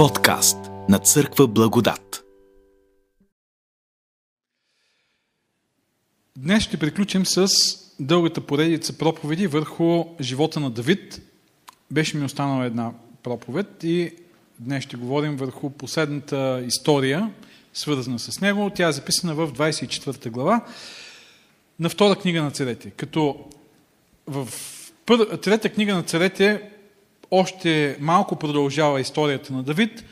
Подкаст на Църква Благодат. Днес ще приключим с дългата поредица проповеди върху живота на Давид. Беше ми останала една проповед и днес ще говорим върху последната история, свързана с него. Тя е записана в 24 глава на втора книга на царете. Като в трета книга на царете още малко продължава историята на Давид,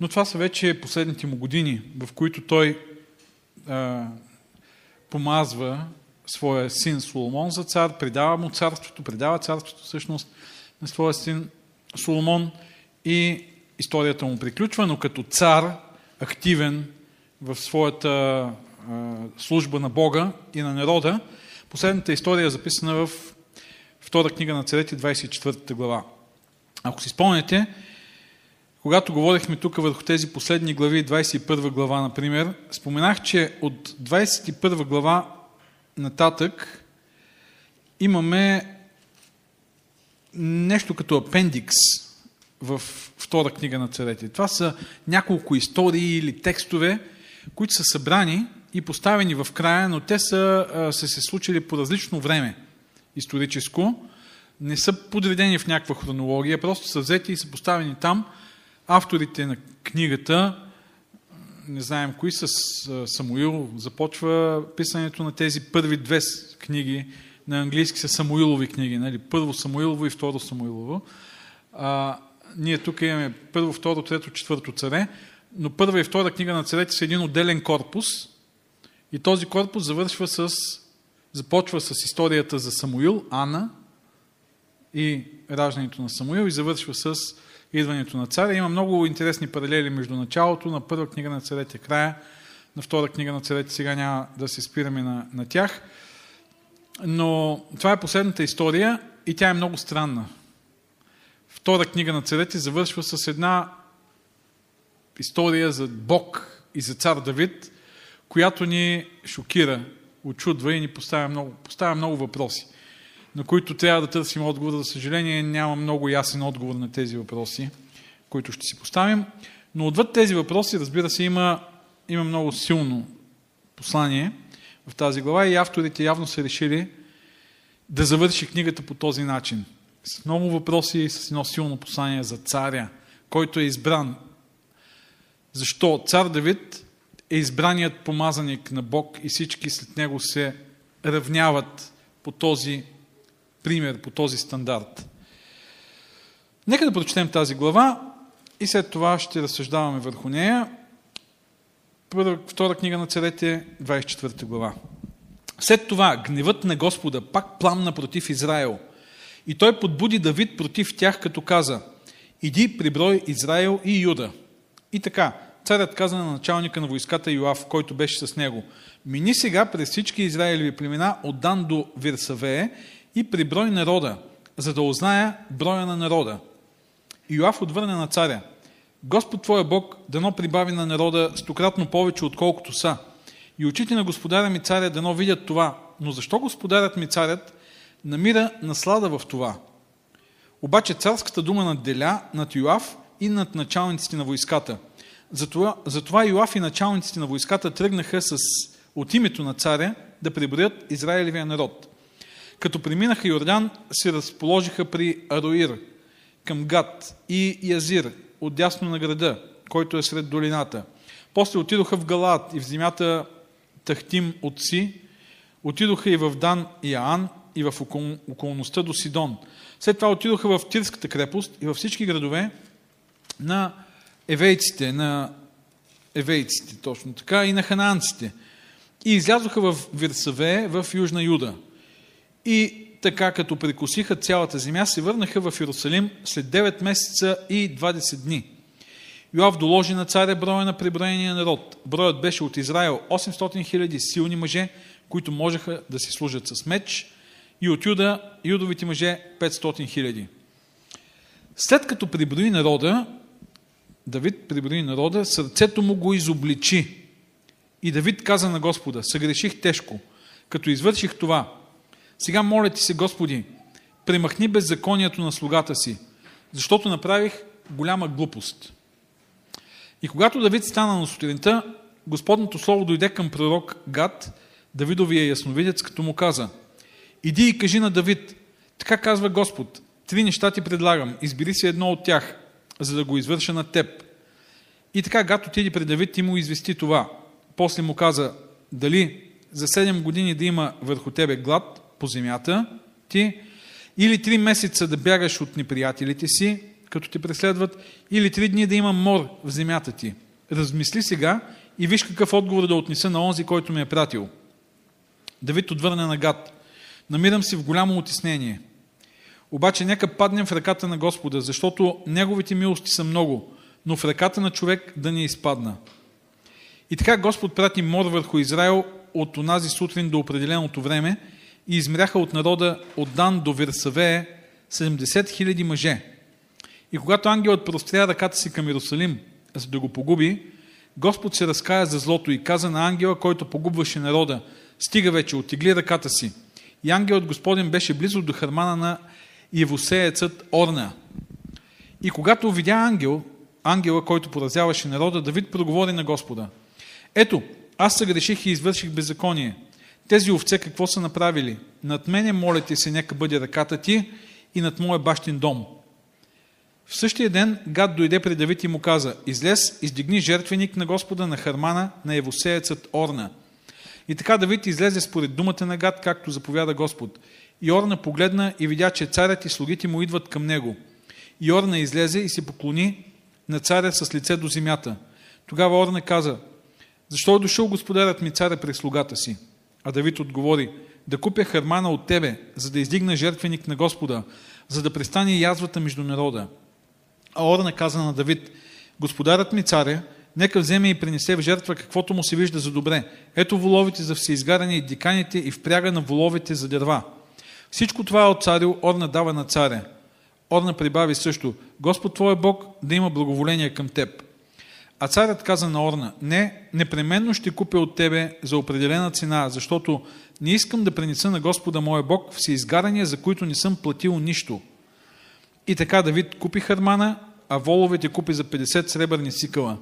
но това са вече последните му години, в които той а, помазва своя син Соломон за цар, предава му царството, предава царството всъщност на своя син Соломон и историята му приключва, но като цар, активен в своята а, служба на Бога и на народа, последната история е записана в втора книга на царете, 24 глава. Ако си спомняте, когато говорихме тук върху тези последни глави, 21 глава, например, споменах, че от 21 глава нататък имаме нещо като апендикс в втора книга на царете. Това са няколко истории или текстове, които са събрани и поставени в края, но те са, са се случили по различно време историческо не са подредени в някаква хронология, просто са взети и са поставени там. Авторите на книгата, не знаем кои, с Самуил започва писането на тези първи две книги, на английски са Самуилови книги, нали? първо Самуилово и второ Самуилово. А, ние тук имаме първо, второ, трето, четвърто царе, но първа и втора книга на царете са един отделен корпус и този корпус завършва с, започва с историята за Самуил, Ана, и раждането на Самуил и завършва с идването на царя. Има много интересни паралели между началото на първа книга на царете, края на втора книга на царете. Сега няма да се спираме на, на тях. Но това е последната история и тя е много странна. Втора книга на царете завършва с една история за Бог и за цар Давид, която ни шокира, очудва и ни поставя много, поставя много въпроси на които трябва да търсим отговор. За съжаление няма много ясен отговор на тези въпроси, които ще си поставим. Но отвъд тези въпроси, разбира се, има, има много силно послание в тази глава и авторите явно са решили да завърши книгата по този начин. С много въпроси и с едно силно послание за царя, който е избран. Защо цар Давид е избраният помазаник на Бог и всички след него се равняват по този пример по този стандарт. Нека да прочетем тази глава и след това ще разсъждаваме върху нея. Втора книга на царете, 24 глава. След това гневът на Господа пак пламна против Израел. И той подбуди Давид против тях, като каза, иди приброй Израел и Юда. И така, царят каза на началника на войската Йоав, който беше с него, мини сега през всички Израилеви племена от Дан до Вирсавее и приброй народа, за да узная броя на народа. Йоав отвърне на царя. Господ Твоя Бог дано прибави на народа стократно повече, отколкото са. И очите на господаря ми царя дано видят това. Но защо господарят ми царят намира наслада в това? Обаче царската дума надделя над Йоав и над началниците на войската. Затова, затова Йоав и началниците на войската тръгнаха с, от името на царя да приброят Израилевия народ. Като преминаха Йордан, се разположиха при Ароир, към Гад и Язир, отдясно на града, който е сред долината. После отидоха в Галат и в земята Тахтим от Си, отидоха и в Дан и Аан и в окол... околността до Сидон. След това отидоха в Тирската крепост и във всички градове на евейците, на евейците, точно така, и на ханаанците. И излязоха в Вирсаве, в Южна Юда. И така, като прекусиха цялата земя, се върнаха в Иерусалим след 9 месеца и 20 дни. Йоав доложи на царя броя на преброения народ. Броят беше от Израел 800 хиляди силни мъже, които можеха да си служат с меч, и от Юда, юдовите мъже 500 хиляди. След като приброи народа, Давид приброи народа, сърцето му го изобличи. И Давид каза на Господа, съгреших тежко, като извърших това, сега моля ти се, Господи, премахни беззаконието на слугата си, защото направих голяма глупост. И когато Давид стана на сутринта, Господното слово дойде към пророк Гад, Давидовия ясновидец, като му каза Иди и кажи на Давид, така казва Господ, три неща ти предлагам, избери си едно от тях, за да го извърша на теб. И така Гад отиди пред Давид и му извести това. После му каза, дали за 7 години да има върху тебе глад по земята ти, или 3 месеца да бягаш от неприятелите си, като те преследват, или 3 дни да има мор в земята ти. Размисли сега и виж какъв отговор да отнеса на онзи, който ме е пратил. Давид отвърне на Гад. Намирам се в голямо отиснение. Обаче нека паднем в ръката на Господа, защото Неговите милости са много, но в ръката на човек да не изпадна. И така Господ прати мор върху Израел от онази сутрин до определеното време и измряха от народа от Дан до Версавее 70 000 мъже. И когато ангелът простря ръката си към Иерусалим, за да го погуби, Господ се разкая за злото и каза на ангела, който погубваше народа, стига вече, отигли ръката си. И ангелът Господен беше близо до хармана на Евусеецът Орна. И когато видя ангел, ангела, който поразяваше народа, Давид проговори на Господа. Ето, аз съгреших и извърших беззаконие. Тези овце какво са направили? Над мене, молите се, нека бъде ръката ти и над моя бащин дом. В същия ден Гад дойде при Давид и му каза, излез, издигни жертвеник на Господа на Хармана на Евусеецът Орна. И така Давид излезе според думата на Гад, както заповяда Господ. И Орна погледна и видя, че царят и слугите му идват към него. И Орна излезе и се поклони на царя с лице до земята. Тогава Орна каза, защо е дошъл господарят ми царя при слугата си? А Давид отговори, да купя хармана от тебе, за да издигна жертвеник на Господа, за да престане язвата между народа. А Орна каза на Давид, господарът ми царя, нека вземе и принесе в жертва каквото му се вижда за добре. Ето воловите за всеизгаране и диканите и впряга на воловите за дърва. Всичко това е от царю, Орна дава на царя. Орна прибави също, Господ Твой Бог да има благоволение към теб. А царят каза на Орна, не, непременно ще купя от тебе за определена цена, защото не искам да принеса на Господа моя Бог всеизгарания, за които не съм платил нищо. И така Давид купи Хармана, а воловете купи за 50 сребърни сикала.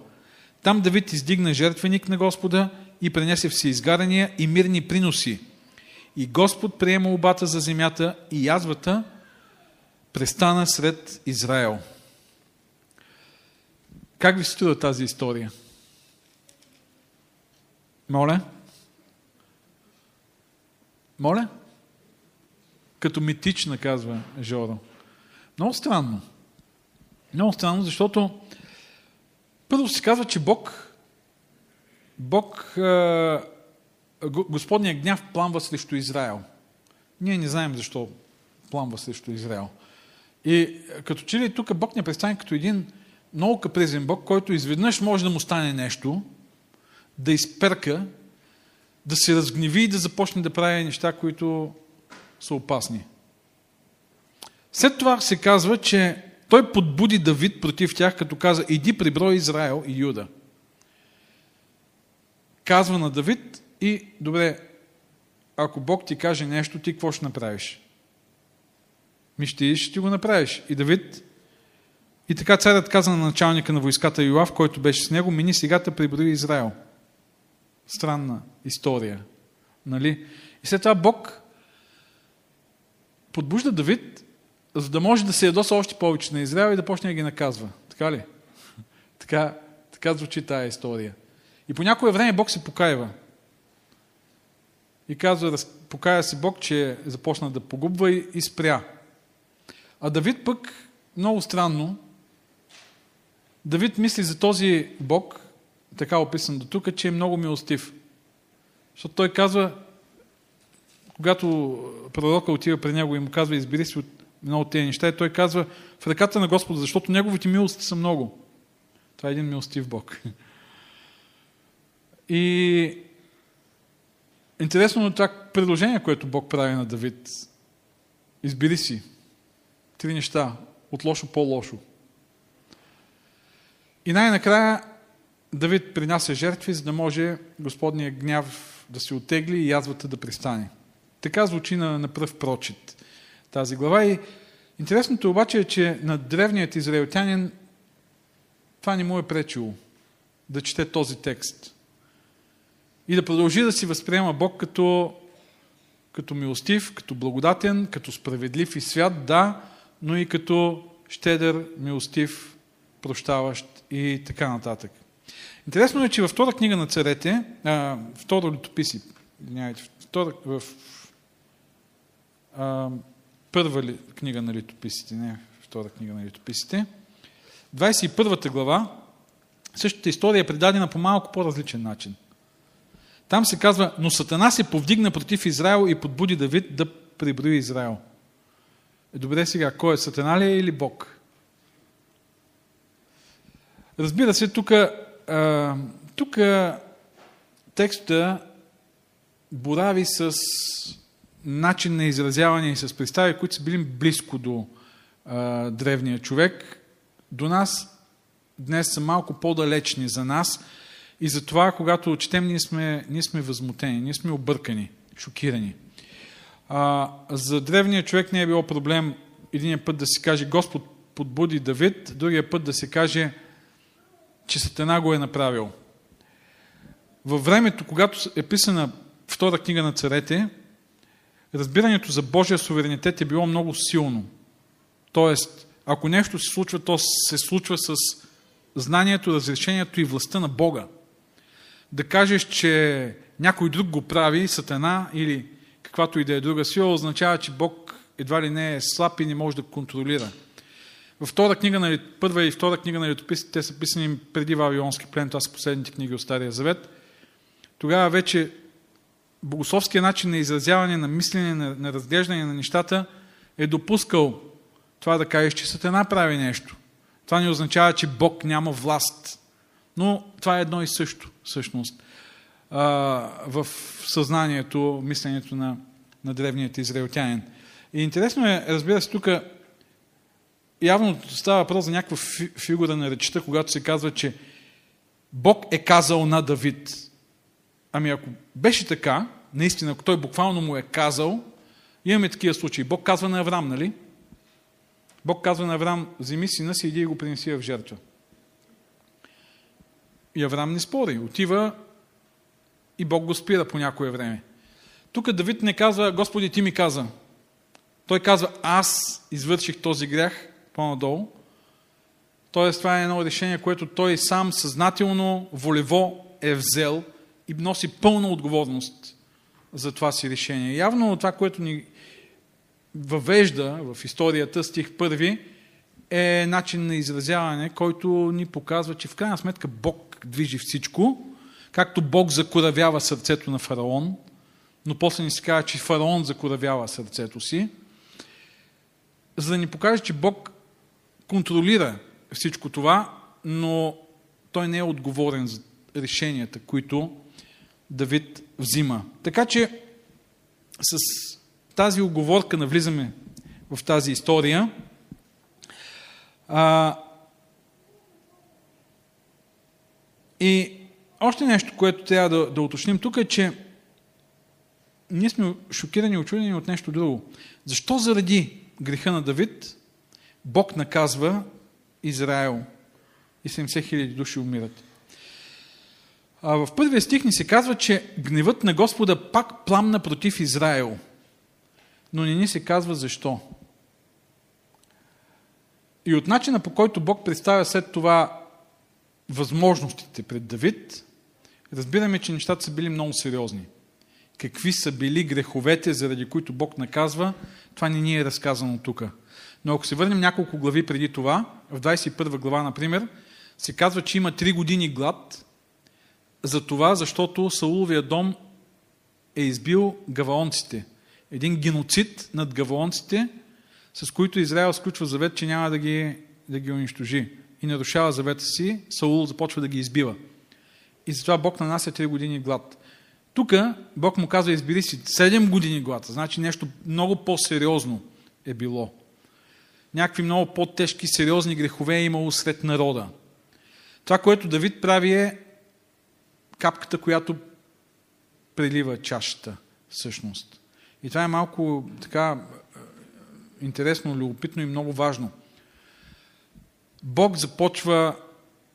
Там Давид издигна жертвеник на Господа и пренесе всеизгарания и мирни приноси. И Господ приема обата за земята и язвата престана сред Израел. Как ви струва тази история? Моля? Моля? Като митична, казва Жоро. Много странно. Много странно, защото първо се казва, че Бог, Бог, Господният гняв пламва срещу Израел. Ние не знаем защо пламва срещу Израел. И като че ли тук Бог не представи като един много капризен Бог, който изведнъж може да му стане нещо, да изперка, да се разгневи и да започне да прави неща, които са опасни. След това се казва, че той подбуди Давид против тях, като каза, иди приброй Израел и Юда. Казва на Давид и, добре, ако Бог ти каже нещо, ти какво ще направиш? Ми ще, го направиш. И Давид и така царят каза на началника на войската Йоав, който беше с него, мини сегата приброи Израел. Странна история. Нали? И след това Бог подбужда Давид, за да може да се ядоса още повече на Израел и да почне да ги наказва. Така ли? Така, така звучи тая история. И по някое време Бог се покаива. И казва, покая се Бог, че започна да погубва и, и спря. А Давид пък, много странно, Давид мисли за този Бог, така описан до тук, че е много милостив. Защото той казва, когато пророка отива при него и му казва, избери си от едно от тези неща, и той казва, в ръката на Господа, защото неговите милости са много. Това е един милостив Бог. И интересно е това предложение, което Бог прави на Давид. Избери си три неща. От лошо по-лошо. И най-накрая Давид принася жертви, за да може Господния гняв да се отегли и язвата да пристане. Така звучи на, на пръв прочит тази глава. И интересното обаче е, че на древният израелтянин това не му е пречило. да чете този текст. И да продължи да си възприема Бог като, като милостив, като благодатен, като справедлив и свят, да, но и като щедър, милостив, прощаващ и така нататък. Интересно е, че във втора книга на царете, а, втора литописи, втора, в а, първа ли, книга на литописите, не втора книга на литописите, 21 глава, същата история е предадена по малко по-различен начин. Там се казва, но Сатана се повдигна против Израел и подбуди Давид да приброи Израел. Е, добре сега, кой е Сатана ли е или Бог? Разбира се, тук, текста борави с начин на изразяване и с представи, които са били близко до а, древния човек. До нас днес са малко по-далечни за нас и затова, когато четем, ние сме, ние сме възмутени, ние сме объркани, шокирани. А, за древния човек не е било проблем един път да се каже Господ подбуди Давид, другия път да се каже, че Сатана го е направил. Във времето, когато е писана втора книга на царете, разбирането за Божия суверенитет е било много силно. Тоест, ако нещо се случва, то се случва с знанието, разрешението и властта на Бога. Да кажеш, че някой друг го прави, сатана или каквато и да е друга сила, означава, че Бог едва ли не е слаб и не може да контролира. Във втора книга на, първа и втора книга на летописите, те са писани преди Вавилонски плен, това са последните книги от Стария Завет. Тогава вече богословския начин на изразяване, на мислене, на, на разглеждане на нещата е допускал това да кажеш, че Сатана прави нещо. Това не означава, че Бог няма власт. Но това е едно и също, всъщност, в съзнанието, мисленето на, на древният израелтянин. И интересно е, разбира се, тук явно става въпрос за някаква фигура на речета, когато се казва, че Бог е казал на Давид. Ами ако беше така, наистина, ако той буквално му е казал, имаме такива случаи. Бог казва на Авраам, нали? Бог казва на Авраам, вземи сина си, иди и го принеси в жертва. И Авраам не спори. Отива и Бог го спира по някое време. Тук Давид не казва, Господи, ти ми каза. Той казва, аз извърших този грях по-надолу. Тоест, това е едно решение, което той сам съзнателно, волево е взел и носи пълна отговорност за това си решение. Явно това, което ни въвежда в историята, стих първи, е начин на изразяване, който ни показва, че в крайна сметка Бог движи всичко, както Бог закоравява сърцето на фараон, но после ни се казва, че фараон закоравява сърцето си, за да ни покаже, че Бог контролира всичко това, но той не е отговорен за решенията, които Давид взима. Така че с тази оговорка навлизаме в тази история. А, и още нещо, което трябва да, да уточним тук е, че ние сме шокирани и очудени от нещо друго. Защо заради греха на Давид Бог наказва Израел и 70 хиляди души умират? А в първия стих ни се казва, че гневът на Господа пак пламна против Израел. Но не ни се казва защо. И от начина по който Бог представя след това възможностите пред Давид, разбираме, че нещата са били много сериозни. Какви са били греховете, заради които Бог наказва, това не ни е разказано тук. Но ако се върнем няколко глави преди това, в 21 глава, например, се казва, че има 3 години глад, за това, защото Сауловия дом е избил гаваонците. Един геноцид над гаваонците, с които Израел сключва завет, че няма да ги, да ги унищожи. И нарушава завета си, Саул започва да ги избива. И затова Бог нанася 3 години глад. Тук Бог му казва, избери си 7 години глад. Значи нещо много по-сериозно е било. Някакви много по-тежки, сериозни грехове е имало сред народа. Това, което Давид прави е капката, която прелива чашата, всъщност. И това е малко така интересно, любопитно и много важно. Бог започва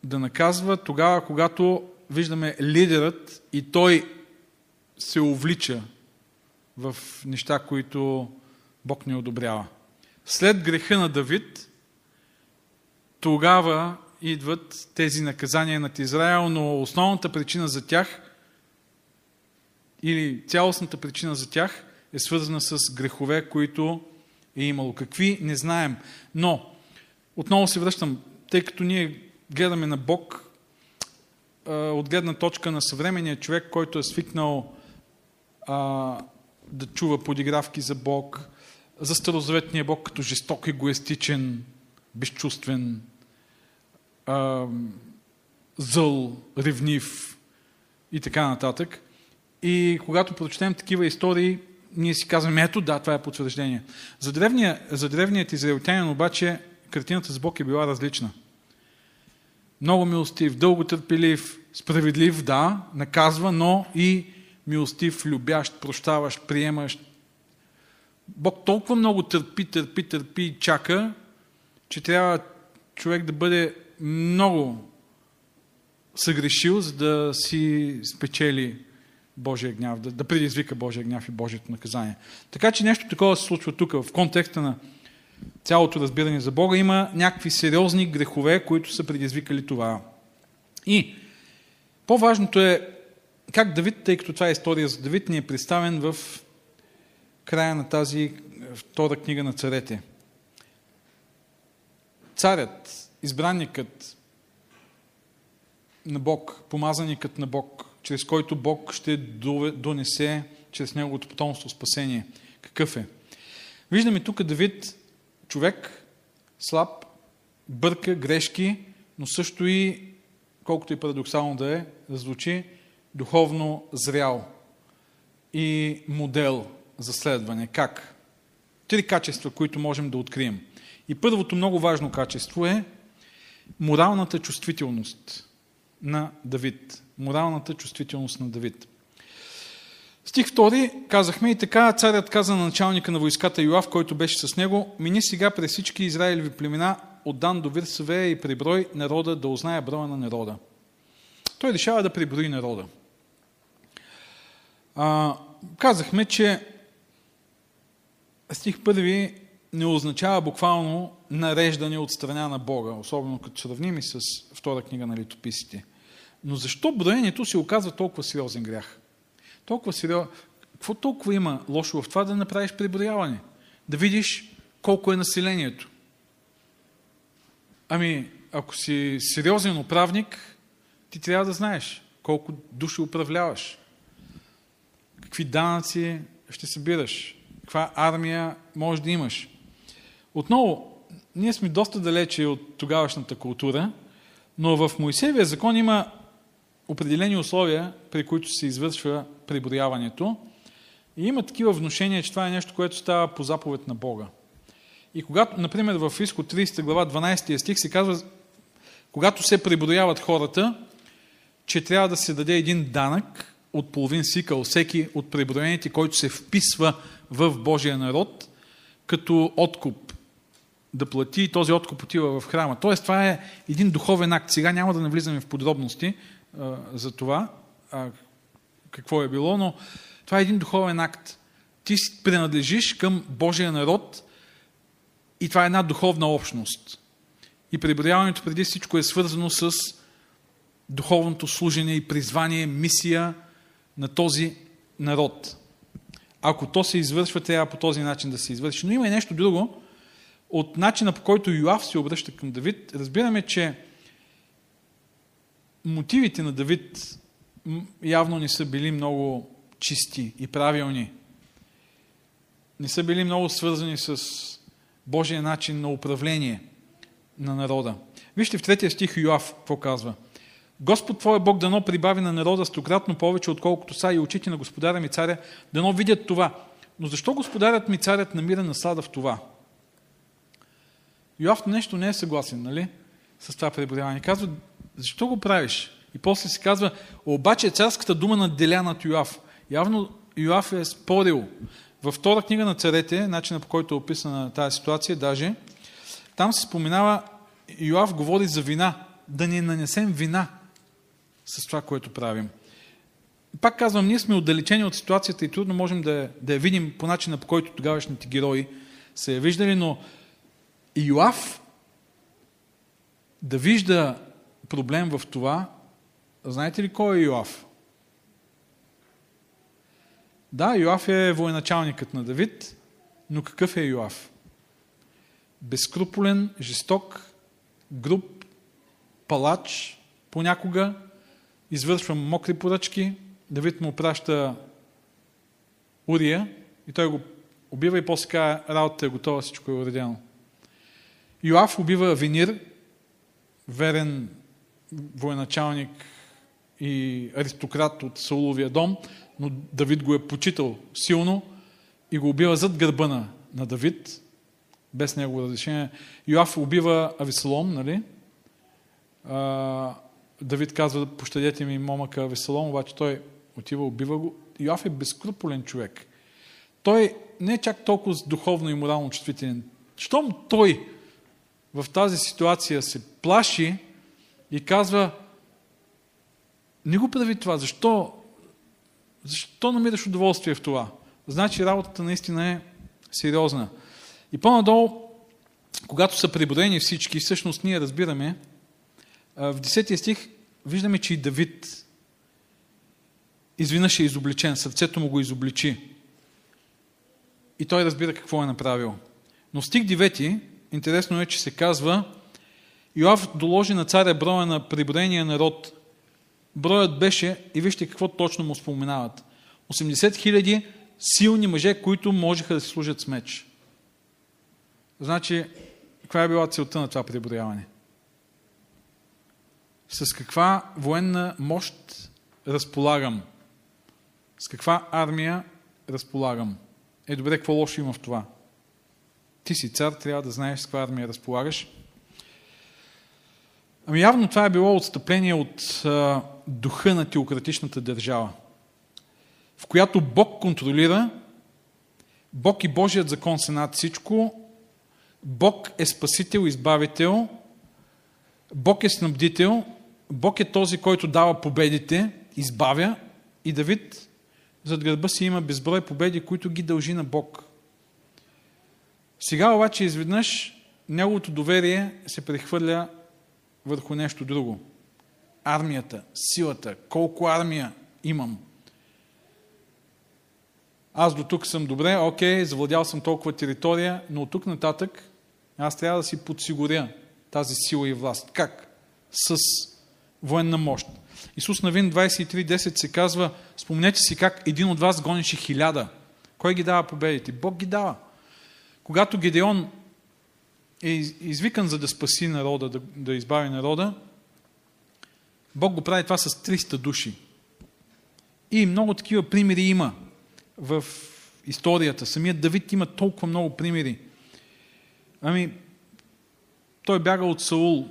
да наказва тогава, когато виждаме лидерът и той се увлича в неща, които Бог не одобрява. След греха на Давид, тогава идват тези наказания над Израел, но основната причина за тях или цялостната причина за тях е свързана с грехове, които е имало. Какви не знаем. Но, отново се връщам, тъй като ние гледаме на Бог от гледна точка на съвременния човек, който е свикнал а, да чува подигравки за Бог, за старозаветния Бог като жесток, егоистичен, безчувствен, зъл, ревнив и така нататък. И когато прочетем такива истории, ние си казваме, ето да, това е потвърждение. За, древния, за древният израелтянин обаче картината с Бог е била различна. Много милостив, дълго търпелив, справедлив, да, наказва, но и милостив, любящ, прощаващ, приемащ. Бог толкова много търпи, търпи, търпи и чака, че трябва човек да бъде много съгрешил, за да си спечели Божия гняв, да, да предизвика Божия гняв и Божието наказание. Така че нещо такова се случва тук, в контекста на цялото разбиране за Бога, има някакви сериозни грехове, които са предизвикали това. И по-важното е как Давид, тъй като това е история за Давид, ни е представен в края на тази втора книга на царете. Царят, избранникът на Бог, помазаникът на Бог, чрез който Бог ще донесе чрез неговото потомство спасение. Какъв е? Виждаме тук Давид, човек, слаб, бърка, грешки, но също и, колкото и парадоксално да е, да звучи, духовно зрял и модел за следване. Как? Три качества, които можем да открием. И първото много важно качество е моралната чувствителност на Давид. Моралната чувствителност на Давид. Стих 2 казахме и така царят каза на началника на войската Йоав, който беше с него, мини сега през всички Израилеви племена от Дан до Вирсавея и приброй народа да узнае броя на народа. Той решава да приброи народа. А, казахме, че стих първи не означава буквално нареждане от страна на Бога, особено като сравним и с втора книга на литописите. Но защо броенето се оказва толкова сериозен грях? Толкова сериозен... Какво толкова има лошо в това да направиш преброяване? Да видиш колко е населението. Ами, ако си сериозен управник, ти трябва да знаеш колко души управляваш, какви данъци ще събираш, каква армия можеш да имаш. Отново, ние сме доста далече от тогавашната култура, но в Моисеевия закон има определени условия, при които се извършва преброяването. И има такива вношения, че това е нещо, което става по заповед на Бога. И когато, например, в Изход 30 глава 12 стих се казва, когато се преброяват хората, че трябва да се даде един данък от половин сикъл, всеки от преброените, който се вписва в Божия народ, като откуп да плати и този откуп отива в храма. Тоест, това е един духовен акт. Сега няма да навлизаме в подробности а, за това, а, какво е било, но това е един духовен акт. Ти принадлежиш към Божия народ и това е една духовна общност. И преброяването преди всичко е свързано с духовното служение и призвание, мисия на този народ. Ако то се извършва, трябва по този начин да се извърши. Но има и нещо друго. От начина по който Йоав се обръща към Давид, разбираме, че мотивите на Давид явно не са били много чисти и правилни. Не са били много свързани с Божия начин на управление на народа. Вижте в третия стих Йоав, какво казва. Господ Твой Бог дано прибави на народа стократно повече, отколкото са и очите на господаря ми царя, дано видят това. Но защо господарят ми царят намира наслада в това? Йоав нещо не е съгласен, нали? С това преброяване. Казва, защо го правиш? И после се казва, обаче царската дума наделя над Йоав. Явно Йоав е спорил. Във втора книга на царете, начина по който е описана тази ситуация, даже, там се споменава, Йоав говори за вина да ни нанесем вина с това, което правим. Пак казвам, ние сме отдалечени от ситуацията и трудно можем да, да я видим по начина, по който тогавашните герои са я виждали, но Йоав да вижда проблем в това, знаете ли кой е Йоав? Да, Йоав е военачалникът на Давид, но какъв е Йоав? Безкруполен, жесток, груб, палач, понякога извършва мокри поръчки, Давид му праща Урия и той го убива и после казва, работата е готова, всичко е уредено. Йоав убива Венир, верен военачалник и аристократ от Сауловия дом, но Давид го е почитал силно и го убива зад гърба на, на Давид, без негово разрешение. Йоав убива Авесалом, нали? А, Давид казва, пощадете ми момъка Авесалом, обаче той отива, убива го. Йоав е безкруполен човек. Той не е чак толкова духовно и морално чувствителен. Щом той в тази ситуация се плаши и казва, не го прави това, защо? Защо намираш удоволствие в това? Значи работата наистина е сериозна. И по-надолу, когато са приброени всички, всъщност ние разбираме, в 10 стих виждаме, че и Давид изведнъж е изобличен, сърцето му го изобличи. И той разбира какво е направил. Но стих 9, интересно е, че се казва, Йоав доложи на царя броя на приброения народ. Броят беше, и вижте какво точно му споменават, 80 хиляди силни мъже, които можеха да си служат с меч. Значи, каква е била целта на това преброяване? С каква военна мощ разполагам? С каква армия разполагам? Е, добре, какво лошо има в това? Ти си цар, трябва да знаеш с каква армия разполагаш. Ами явно това е било отстъпление от а, духа на теократичната държава, в която Бог контролира, Бог и Божият закон са над всичко, Бог е спасител, избавител, Бог е снабдител, Бог е този, който дава победите, избавя и Давид зад гърба си има безброй победи, които ги дължи на Бог. Сега обаче изведнъж неговото доверие се прехвърля върху нещо друго. Армията, силата, колко армия имам. Аз до тук съм добре, окей, завладял съм толкова територия, но от тук нататък аз трябва да си подсигуря тази сила и власт. Как? С военна мощ. Исус Навин 23.10 се казва, спомнете си как един от вас гонеше хиляда. Кой ги дава победите? Бог ги дава. Когато Гедеон е извикан за да спаси народа, да, да избави народа, Бог го прави това с 300 души. И много такива примери има в историята. Самият Давид има толкова много примери. Ами, той бяга от Саул.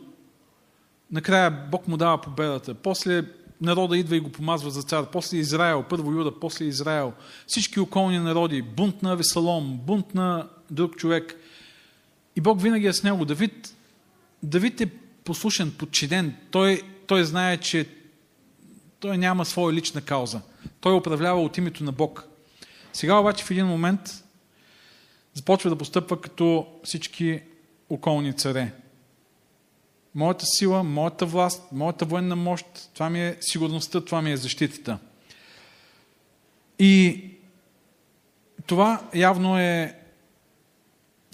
Накрая Бог му дава победата. После народа идва и го помазва за цар. После Израел, първо Юда, после Израел. Всички околни народи. Бунт на Весалом, бунт на друг човек. И Бог винаги е с него. Давид, Давид е послушен, подчинен. Той, той знае, че той няма своя лична кауза. Той управлява от името на Бог. Сега обаче в един момент започва да постъпва като всички околни царе. Моята сила, моята власт, моята военна мощ, това ми е сигурността, това ми е защитата. И това явно е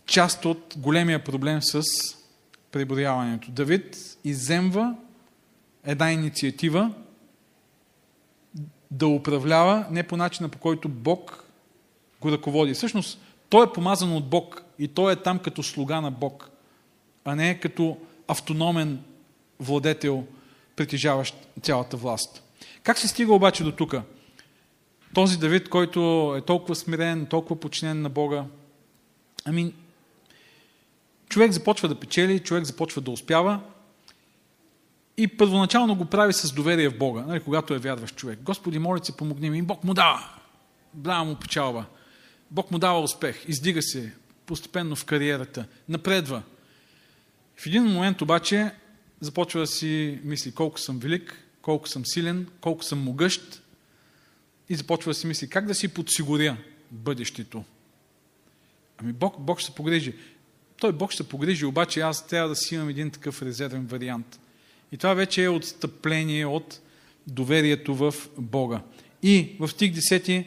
част от големия проблем с преброяването. Давид иземва една инициатива да управлява не по начина по който Бог го ръководи. Всъщност, той е помазан от Бог и той е там като слуга на Бог, а не като автономен владетел, притежаващ цялата власт. Как се стига обаче до тук? Този Давид, който е толкова смирен, толкова подчинен на Бога, ами, човек започва да печели, човек започва да успява и първоначално го прави с доверие в Бога, нали, когато е вярващ човек. Господи, моля се, помогни ми. И Бог му дава. Дава му печалба. Бог му дава успех. Издига се постепенно в кариерата. Напредва. В един момент обаче започва да си мисли колко съм велик, колко съм силен, колко съм могъщ и започва да си мисли как да си подсигуря бъдещето. Ами Бог, Бог ще се погрижи. Той Бог ще се погрижи, обаче аз трябва да си имам един такъв резервен вариант. И това вече е отстъпление от доверието в Бога. И в стих 10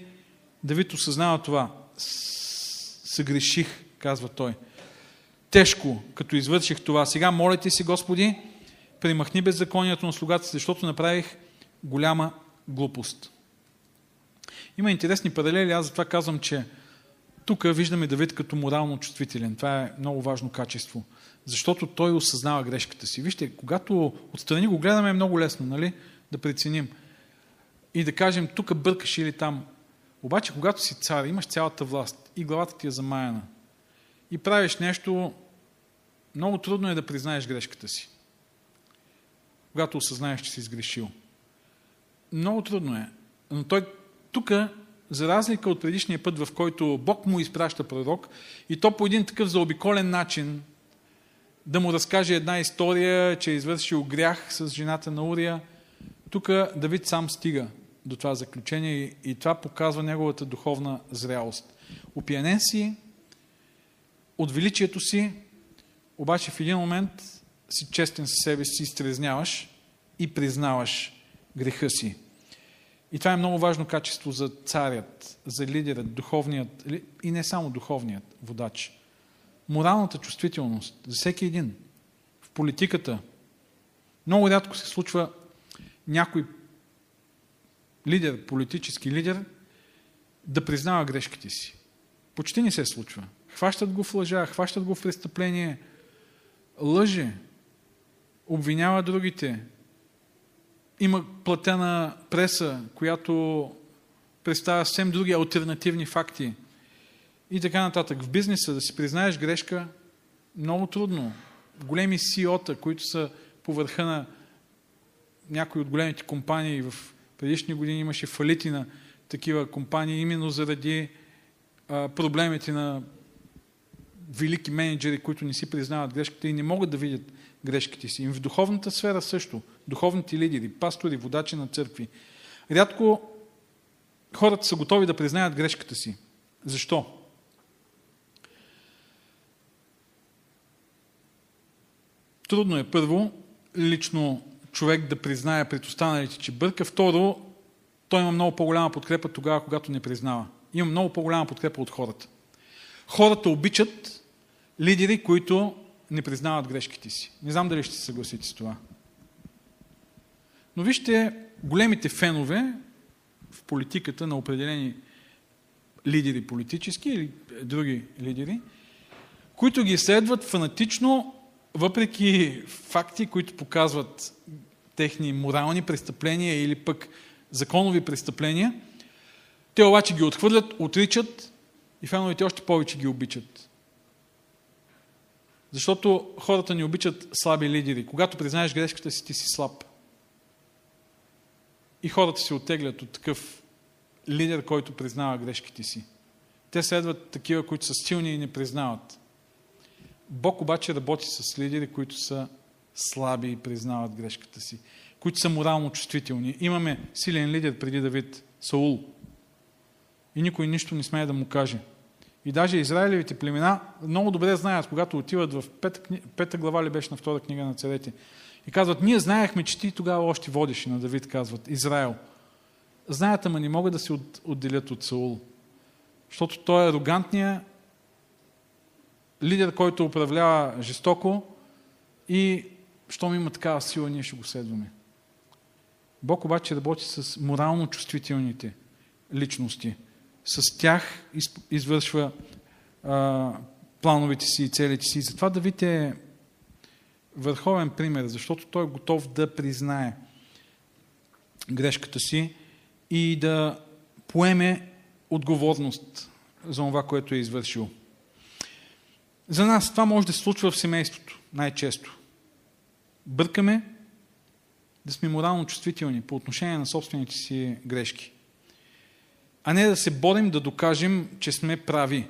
Давид осъзнава това. Съгреших, казва той. Тежко, като извърших това. Сега молите си, Господи, примахни беззаконието на слугата защото направих голяма глупост. Има интересни паралели, аз затова казвам, че тук виждаме Давид като морално чувствителен. Това е много важно качество. Защото той осъзнава грешката си. Вижте, когато отстрани го гледаме е много лесно, нали? Да преценим. И да кажем, тук бъркаш или там. Обаче, когато си цар, имаш цялата власт и главата ти е замаяна и правиш нещо, много трудно е да признаеш грешката си. Когато осъзнаеш, че си сгрешил. Много трудно е. Но той тук, за разлика от предишния път, в който Бог му изпраща пророк, и то по един такъв заобиколен начин, да му разкаже една история, че е извършил грях с жената на Урия, тук Давид сам стига до това заключение и, това показва неговата духовна зрялост. Опиянен си от величието си, обаче в един момент си честен със себе си, изтрезняваш и признаваш греха си. И това е много важно качество за царят, за лидерът, духовният и не само духовният водач. Моралната чувствителност за всеки един. В политиката много рядко се случва някой лидер, политически лидер, да признава грешките си. Почти не се случва. Хващат го в лъжа, хващат го в престъпление, лъже, обвинява другите. Има платена преса, която представя съвсем други альтернативни факти. И така нататък. В бизнеса да си признаеш грешка, много трудно. Големи CEO-та, които са по върха на някои от големите компании в предишни години имаше фалити на такива компании, именно заради а, проблемите на велики менеджери, които не си признават грешките и не могат да видят грешките си. И в духовната сфера също. Духовните лидери, пастори, водачи на църкви. Рядко хората са готови да признаят грешката си. Защо? Трудно е първо лично човек да признае пред останалите, че бърка. Второ, той има много по-голяма подкрепа тогава, когато не признава. Има много по-голяма подкрепа от хората. Хората обичат лидери, които не признават грешките си. Не знам дали ще се съгласите с това. Но вижте, големите фенове в политиката на определени лидери политически или други лидери, които ги следват фанатично, въпреки факти, които показват техни морални престъпления или пък законови престъпления, те обаче ги отхвърлят, отричат и феновете още повече ги обичат. Защото хората ни обичат слаби лидери. Когато признаеш грешката си, ти си слаб. И хората се оттеглят от такъв лидер, който признава грешките си. Те следват такива, които са силни и не признават. Бог обаче работи с лидери, които са слаби и признават грешката си, които са морално чувствителни. Имаме силен лидер преди Давид, Саул. И никой нищо не смее да му каже. И даже Израилевите племена много добре знаят, когато отиват в пета, пета глава ли беше на втора книга на царете. И казват, ние знаехме, че ти тогава още водиш на Давид, казват, Израел. Знаят, ама не могат да се отделят от Саул. Защото той е арогантният лидер, който управлява жестоко и щом има такава сила, ние ще го следваме. Бог обаче работи с морално чувствителните личности. С тях извършва а, плановете си и целите си. Затова Давид е върховен пример, защото той е готов да признае грешката си и да поеме отговорност за това, което е извършил. За нас това може да се случва в семейството най-често бъркаме да сме морално чувствителни по отношение на собствените си грешки. А не да се борим да докажем, че сме прави.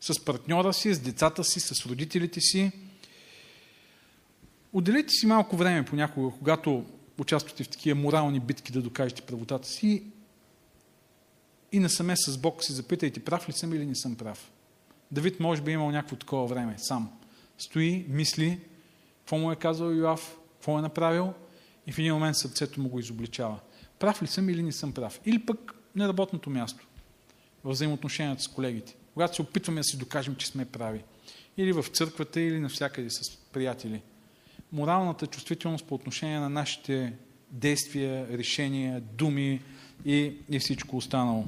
С партньора си, с децата си, с родителите си. Отделете си малко време понякога, когато участвате в такива морални битки да докажете правотата си и насаме с Бог си запитайте прав ли съм или не съм прав. Давид може би е имал някакво такова време сам. Стои, мисли, какво му е казал Йоав, какво е направил и в един момент сърцето му го изобличава. Прав ли съм или не съм прав? Или пък на работното място, в взаимоотношенията с колегите. Когато се опитваме да си докажем, че сме прави. Или в църквата, или навсякъде с приятели. Моралната чувствителност по отношение на нашите действия, решения, думи и, и всичко останало.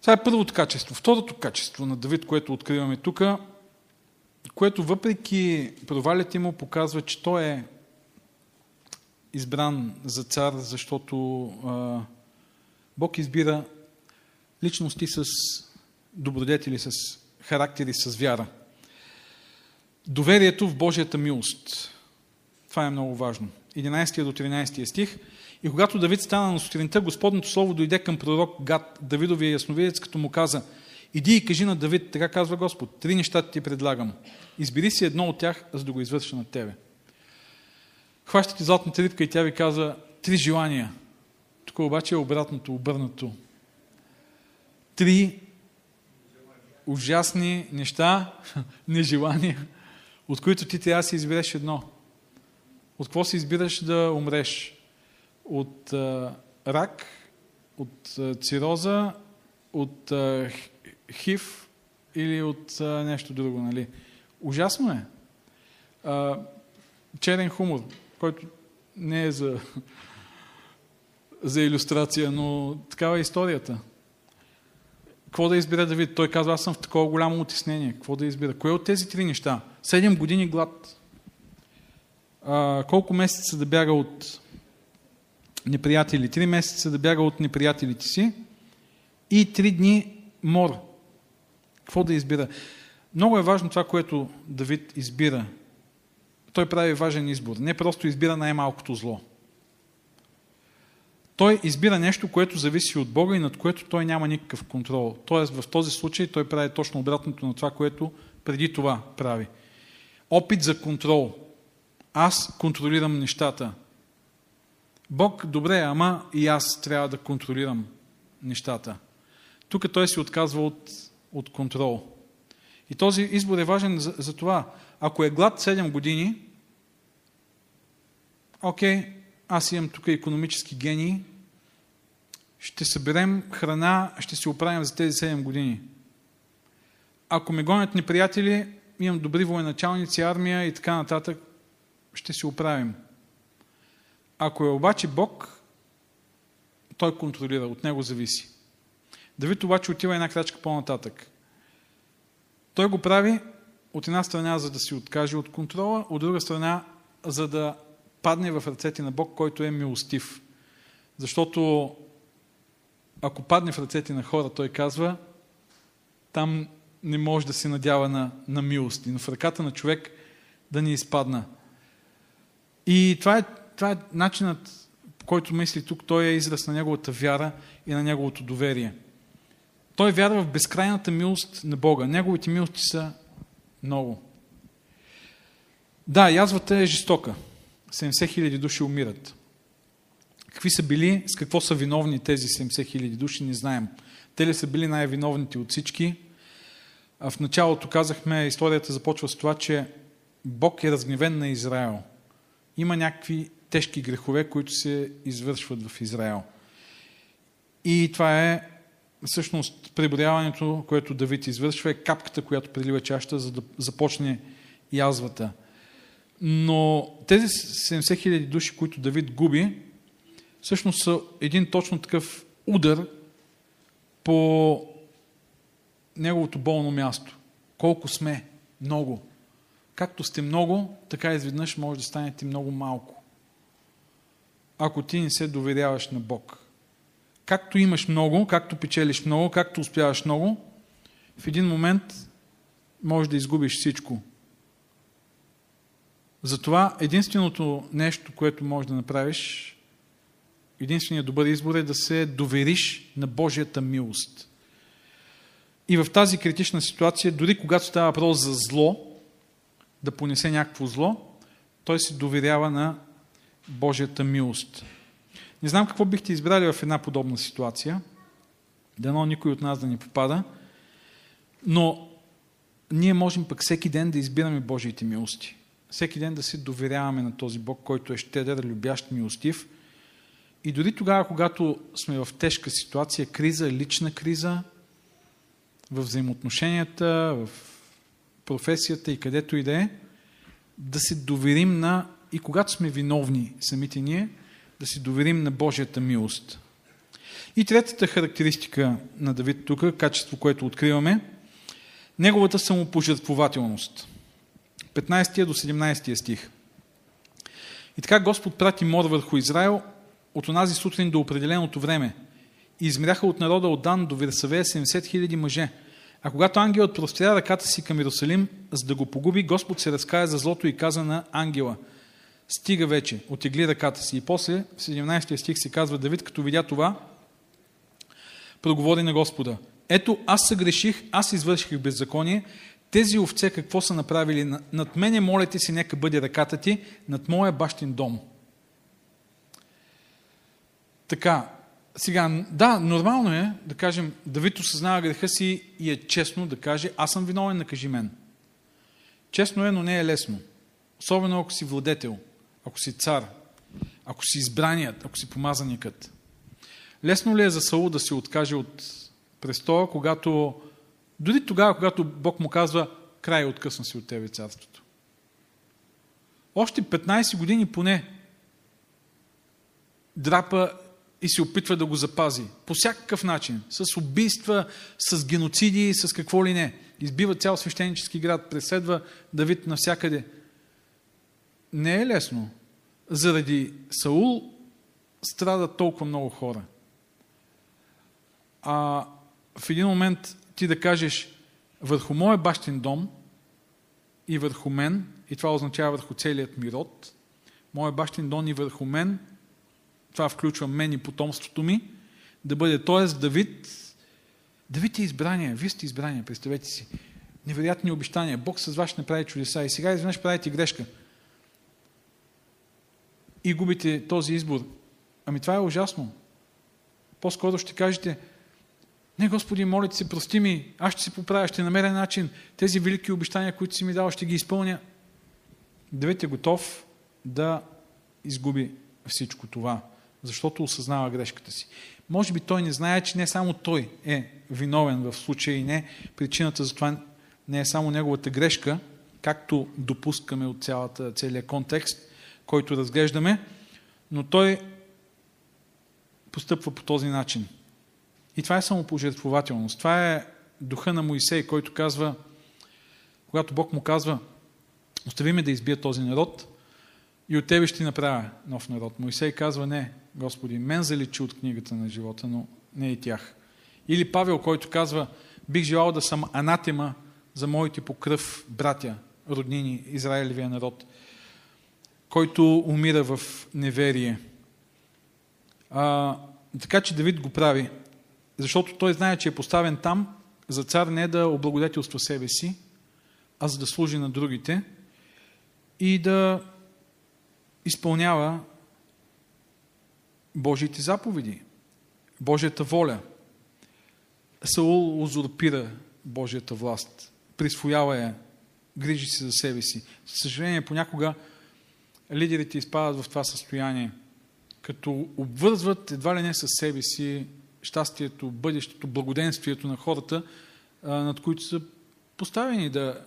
Това е първото качество. Второто качество на Давид, което откриваме тук, което въпреки провалите му показва, че той е избран за цар, защото а, Бог избира личности с добродетели, с характери, с вяра. Доверието в Божията милост. Това е много важно. 11 до 13 стих. И когато Давид стана на сутринта, Господното слово дойде към пророк Гад, Давидовия ясновидец, като му каза, иди и кажи на Давид, така казва Господ, три неща ти предлагам. Избери си едно от тях, за да го извърша на тебе. Хващате златната рибка и тя ви казва три желания. Тук обаче е обратното, обърнато. Три ужасни неща, нежелания, от които ти трябва да си избереш едно. От какво си избираш да умреш? От а, рак, от а, цироза, от а, хив или от а, нещо друго, нали? Ужасно е. А, черен хумор, който не е за, за иллюстрация, но такава е историята. Какво да избира Давид? Той казва, аз съм в такова голямо отиснение. Какво да избира? Кое от тези три неща? Седем години глад. А, колко месеца да бяга от неприятели? Три месеца да бяга от неприятелите си и три дни мор. Какво да избира? Много е важно това, което Давид избира. Той прави важен избор. Не просто избира най-малкото зло. Той избира нещо, което зависи от Бога и над което той няма никакъв контрол. Тоест в този случай той прави точно обратното на това, което преди това прави. Опит за контрол. Аз контролирам нещата. Бог, добре, ама и аз трябва да контролирам нещата. Тук той се отказва от, от контрол. И този избор е важен за, за това. Ако е глад 7 години, окей, аз имам тук економически гений, ще съберем храна, ще се оправим за тези 7 години. Ако ме гонят неприятели, имам добри военачалници, армия и така нататък, ще се оправим. Ако е обаче Бог, той контролира, от него зависи. Давид обаче отива една крачка по-нататък. Той го прави от една страна, за да си откаже от контрола, от друга страна, за да падне в ръцете на Бог, който е милостив. Защото ако падне в ръцете на хора, той казва, там не може да се надява на, на милост. Но в ръката на човек да ни изпадна. И това е, това е начинът, по който мисли тук, той е израз на неговата вяра и на неговото доверие. Той вярва в безкрайната милост на Бога. Неговите милости са много. Да, язвата е жестока. 70 хиляди души умират. Какви са били, с какво са виновни тези 70 хиляди души, не знаем. Те ли са били най-виновните от всички? А в началото казахме, историята започва с това, че Бог е разгневен на Израел. Има някакви тежки грехове, които се извършват в Израел. И това е всъщност преброяването, което Давид извършва, е капката, която прилива чашата, за да започне язвата. Но тези 70 хиляди души, които Давид губи, всъщност са един точно такъв удар по неговото болно място. Колко сме? Много. Както сте много, така изведнъж може да станете много малко. Ако ти не се доверяваш на Бог. Както имаш много, както печелиш много, както успяваш много, в един момент може да изгубиш всичко. Затова единственото нещо, което можеш да направиш, единственият добър избор е да се довериш на Божията милост. И в тази критична ситуация, дори когато става въпрос за зло, да понесе някакво зло, той се доверява на Божията милост. Не знам какво бихте избрали в една подобна ситуация. Дано никой от нас да ни попада. Но ние можем пък всеки ден да избираме Божиите милости. Всеки ден да се доверяваме на този Бог, който е щедър, любящ, милостив. И дори тогава, когато сме в тежка ситуация, криза, лична криза, в взаимоотношенията, в професията и където и да е, да се доверим на, и когато сме виновни самите ние, да се доверим на Божията милост. И третата характеристика на Давид тук, качество, което откриваме, неговата самопожертвователност. 15 до 17 стих. И така Господ прати мор върху Израел от онази сутрин до определеното време. И измряха от народа от Дан до Версавея 70 000 мъже. А когато ангелът простря ръката си към Иерусалим, за да го погуби, Господ се разкая за злото и каза на ангела, стига вече, отегли ръката си. И после, в 17 стих се казва, Давид, като видя това, проговори на Господа. Ето, аз съгреших, аз извърших беззаконие, тези овце какво са направили? Над мене, молете си, нека бъде ръката ти, над моя бащин дом. Така, сега, да, нормално е да кажем, Давид осъзнава греха си и е честно да каже, аз съм виновен, накажи мен. Честно е, но не е лесно. Особено ако си владетел, ако си цар, ако си избраният, ако си помазаникът. Лесно ли е за Саул да се откаже от престола, когато, дори тогава, когато Бог му казва, край, откъсна си от тебе царството. Още 15 години поне драпа и се опитва да го запази. По всякакъв начин. С убийства, с геноциди, с какво ли не. Избива цял свещенически град, преследва Давид навсякъде. Не е лесно. Заради Саул страдат толкова много хора. А в един момент ти да кажеш върху моя бащин дом и върху мен, и това означава върху целият ми род, моя бащин дом и върху мен това включва мен и потомството ми, да бъде, т.е. Давид, Давид е избрание, вие сте избрание, представете си. Невероятни обещания. Бог с вас ще направи чудеса и сега изведнъж правите грешка. И губите този избор. Ами това е ужасно. По-скоро ще кажете, не, Господи, моля ти се, прости ми, аз ще се поправя, ще намеря начин. Тези велики обещания, които си ми дал, ще ги изпълня. Давид е готов да изгуби всичко това защото осъзнава грешката си. Може би той не знае, че не само той е виновен в случая и не причината за това не е само неговата грешка, както допускаме от цялата, целият контекст, който разглеждаме, но той постъпва по този начин. И това е самопожертвователност. Това е духа на Моисей, който казва, когато Бог му казва, остави ме да избия този народ и от тебе ще направя нов народ. Моисей казва, не, Господи, мен заличи от книгата на живота, но не и тях. Или Павел, който казва, бих желал да съм анатема за моите по кръв братя, роднини, Израилевия народ, който умира в неверие. А, така че Давид го прави, защото той знае, че е поставен там за цар не да облагодетелства себе си, а за да служи на другите и да изпълнява Божиите заповеди, Божията воля. Саул узурпира Божията власт, присвоява я, грижи се за себе си. За съжаление, понякога лидерите изпадат в това състояние, като обвързват едва ли не със себе си щастието, бъдещето, благоденствието на хората, над които са поставени да,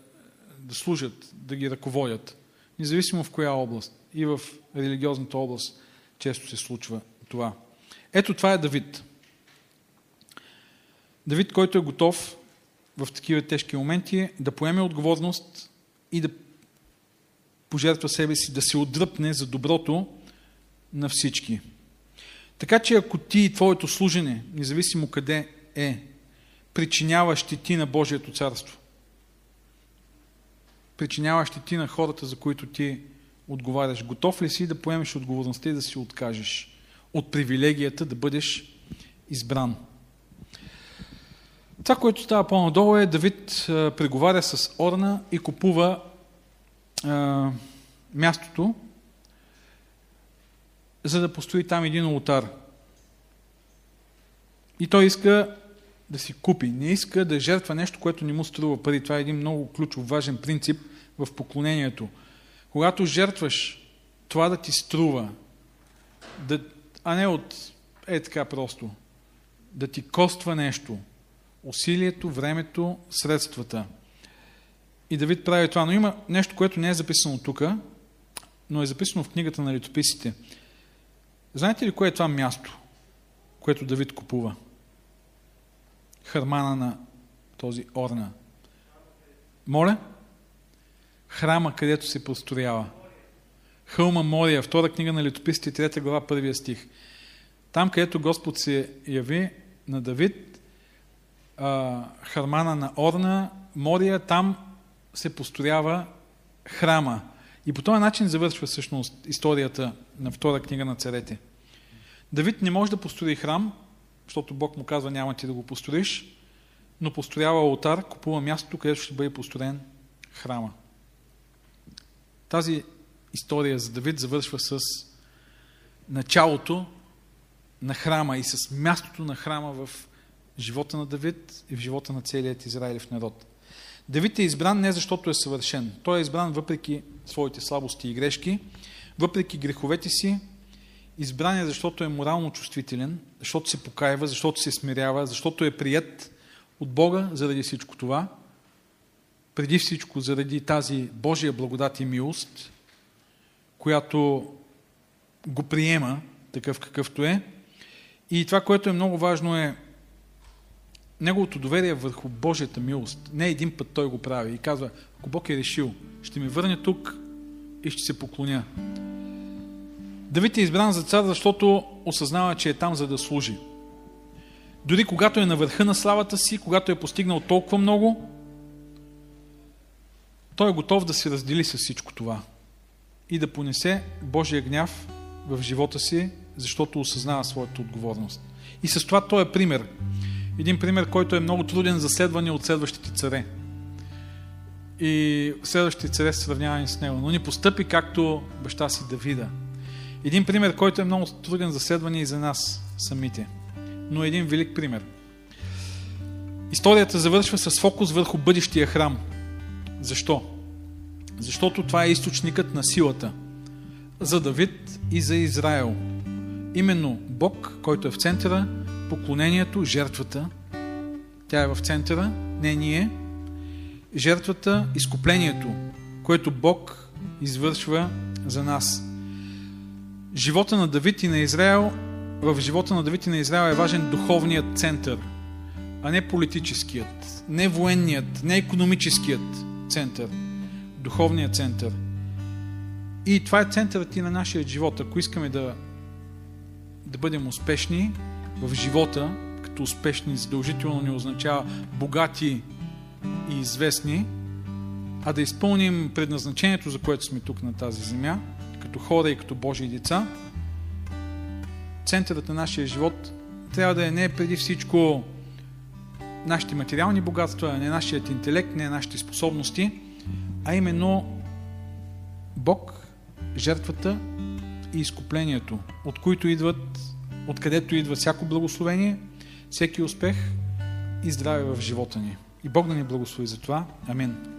да служат, да ги ръководят, независимо в коя област. И в религиозната област често се случва това. Ето това е Давид. Давид, който е готов в такива тежки моменти да поеме отговорност и да пожертва себе си, да се отдръпне за доброто на всички. Така че ако ти и твоето служене, независимо къде е, причинява щети на Божието царство, причинява щети на хората, за които ти отговаряш, готов ли си да поемеш отговорността и да си откажеш? от привилегията да бъдеш избран. Това, което става по-надолу е Давид преговаря с Орна и купува а, мястото, за да построи там един ултар. И той иска да си купи. Не иска да жертва нещо, което не му струва пари. Това е един много ключов, важен принцип в поклонението. Когато жертваш това да ти струва, да, а не от е така просто, да ти коства нещо, усилието, времето, средствата. И Давид прави това. Но има нещо, което не е записано тук, но е записано в книгата на летописите. Знаете ли кое е това място, което Давид купува? Хармана на този Орна. Моля? Храма, където се построява. Хълма Мория, втора книга на летописите, трета глава, първия стих. Там, където Господ се яви на Давид, Хармана на Орна, Мория, там се построява храма. И по този начин завършва всъщност историята на втора книга на царете. Давид не може да построи храм, защото Бог му казва няма ти да го построиш, но построява алтар, купува мястото, където ще бъде построен храма. Тази история за Давид завършва с началото на храма и с мястото на храма в живота на Давид и в живота на целият Израилев народ. Давид е избран не защото е съвършен. Той е избран въпреки своите слабости и грешки, въпреки греховете си, избран е защото е морално чувствителен, защото се покаива, защото се смирява, защото е прият от Бога заради всичко това, преди всичко заради тази Божия благодат и милост, която го приема такъв какъвто е. И това, което е много важно е неговото доверие върху Божията милост. Не един път той го прави и казва, ако Бог е решил, ще ми върне тук и ще се поклоня. Давид е избран за цар, защото осъзнава, че е там за да служи. Дори когато е на върха на славата си, когато е постигнал толкова много, той е готов да се раздели с всичко това и да понесе Божия гняв в живота си, защото осъзнава своята отговорност. И с това той е пример. Един пример, който е много труден за следване от следващите царе. И следващите царе са сравнявани с него. Но ни постъпи както баща си Давида. Един пример, който е много труден за следване и за нас самите. Но един велик пример. Историята завършва с фокус върху бъдещия храм. Защо? Защото това е източникът на силата за Давид и за Израел. Именно Бог, който е в центъра, поклонението, жертвата, тя е в центъра, не ние, жертвата, изкуплението, което Бог извършва за нас. Живота на Давид и на Израел, в живота на Давид и на Израел е важен духовният център, а не политическият, не военният, не економическият център – духовния център. И това е центърът и на нашия живот. Ако искаме да, да бъдем успешни в живота, като успешни задължително не означава богати и известни, а да изпълним предназначението, за което сме тук на тази земя, като хора и като Божии деца, центърът на нашия живот трябва да е не преди всичко нашите материални богатства, не нашият интелект, не нашите способности, а именно Бог, жертвата и изкуплението, от които идват, откъдето идва всяко благословение, всеки успех и здраве в живота ни. И Бог да ни благослови за това. Амин.